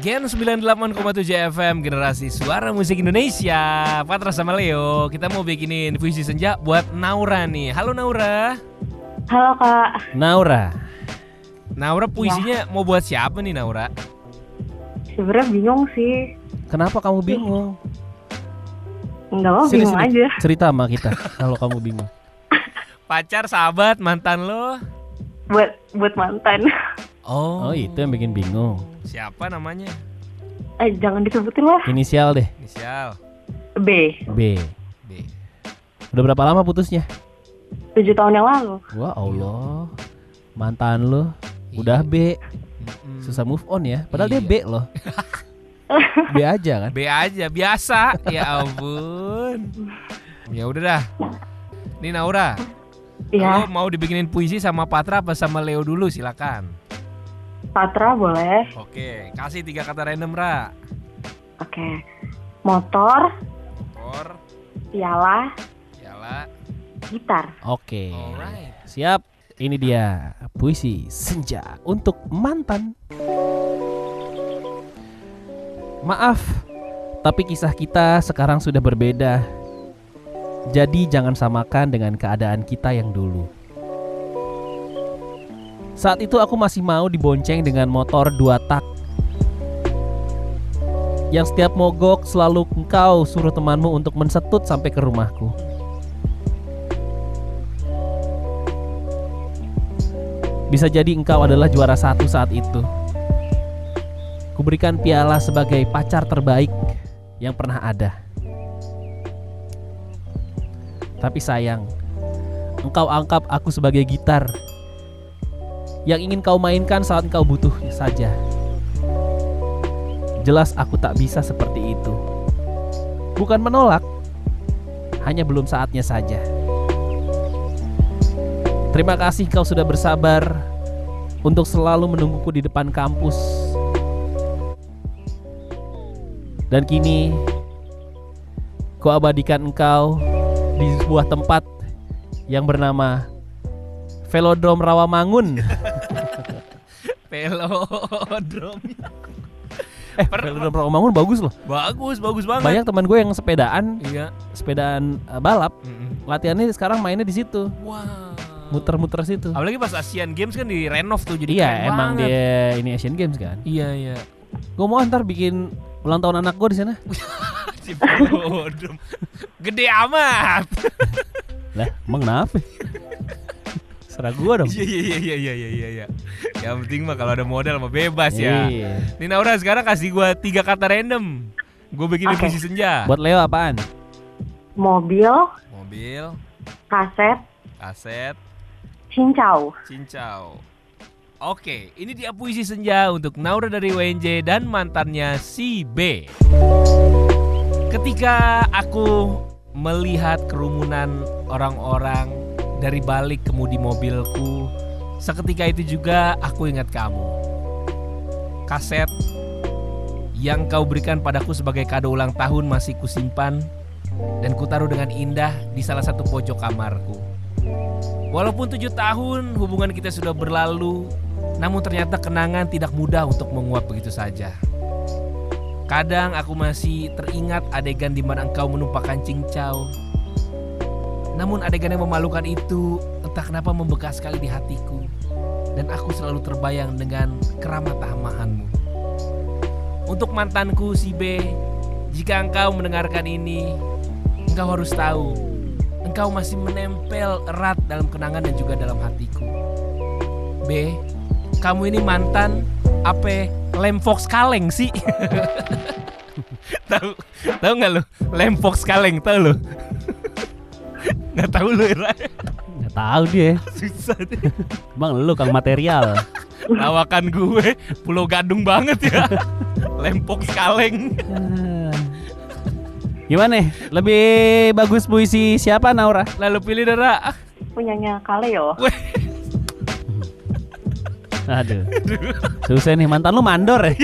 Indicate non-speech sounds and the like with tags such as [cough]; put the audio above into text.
Gen 98,7 FM Generasi Suara Musik Indonesia Patra sama Leo Kita mau bikinin puisi senja buat Naura nih Halo Naura Halo kak, Naura. Naura puisinya mau buat siapa nih Naura? sebenarnya bingung sih. Kenapa kamu bingung? Enggak mau bingung sini. aja. Cerita sama kita kalau kamu bingung. [laughs] Pacar, sahabat, mantan lo? Buat buat mantan. Oh, Oh, itu yang bikin bingung. Siapa namanya? Eh jangan disebutin lah. Inisial deh, Inisial B. B. B Udah berapa lama putusnya? Tujuh tahun yang lalu. Wah, Allah. Mantan lo udah B. Susah move on ya. Padahal dia Iya. B loh. [laughs] B aja kan? B aja, biasa Ya ampun Ya udah dah Nih Naura Iya, Lo mau dibikinin puisi sama Patra apa sama Leo dulu silakan Patra boleh. Oke, kasih tiga kata random Ra Oke. Motor, Or, piala, Yala Eh. gitar. Oke. Alright Siap. Ini dia puisi senja untuk mantan. Maaf, tapi kisah kita sekarang sudah berbeda. Jadi jangan samakan dengan keadaan kita yang dulu. Saat itu aku masih mau dibonceng dengan motor dua tak. Yang setiap mogok selalu engkau suruh temanmu untuk mensetut sampai ke rumahku. Bisa jadi engkau adalah juara satu saat itu. Kuberikan piala sebagai pacar terbaik yang pernah ada. Tapi sayang, engkau anggap aku sebagai gitar yang ingin kau mainkan saat engkau butuh saja. Jelas aku tak bisa seperti itu. Bukan menolak, hanya belum saatnya saja. Terima kasih kau sudah bersabar untuk selalu menungguku di depan kampus. Dan kini ku abadikan engkau di sebuah tempat yang bernama Velodrome Rawamangun. [laughs] Velodrome eh, Per- Velodrome Rawamangun bagus loh. Bagus, bagus banget Banyak teman gue yang sepedaan, Iya sepedaan eh, balap. Mm-mm. Latihannya sekarang mainnya di situ, Wow muter-muter situ. Apalagi pas Asian Games kan di renov tuh jadi Iya, emang banget. dia ini Asian Games kan. Iya, iya Gue mau ntar bikin ulang tahun anak gue di sana. [laughs] Gede amat Lah, emang kenapa? [laughs] Serah gua dong. Iya, iya, iya, iya, iya, iya, iya Yang penting mah kalau ada modal mah bebas ya Iya. Nih Naura sekarang kasih gua tiga kata random Gue bikin Oke. puisi senja Buat Leo apaan? Mobil, Mobil, kaset, kaset, cincau. cincau Oke, ini dia puisi senja untuk Naura dari WNJ dan mantannya si B. Ketika aku melihat kerumunan orang-orang dari balik kemudi mobilku, seketika itu juga aku ingat kamu. Kaset yang kau berikan padaku sebagai kado ulang tahun masih kusimpan dan kutaruh dengan indah di salah satu pojok kamarku. Walaupun tujuh tahun hubungan kita sudah berlalu, namun ternyata kenangan tidak mudah untuk menguap begitu saja. Kadang aku masih teringat adegan di mana engkau menumpahkan cincau. Namun adegan yang memalukan itu entah kenapa membekas sekali di hatiku. Dan aku selalu terbayang dengan keramat tamahanmu. Untuk mantanku si B, jika engkau mendengarkan ini, engkau harus tahu engkau masih menempel erat dalam kenangan dan juga dalam hatiku. B, kamu ini mantan apa lem fox kaleng sih? [laughs] tahu tahu nggak lo lem fox kaleng tahu lo? Nggak tahu lo Ra? Nggak tahu dia. susah deh. Bang lu kang material. Lawakan gue pulau gadung banget ya. lem fox kaleng. Gimana? nih? Lebih bagus puisi siapa Naura? Lalu pilih Dara. Punyanya Kaleo. Aduh. Susah nih mantan lu mandor ya.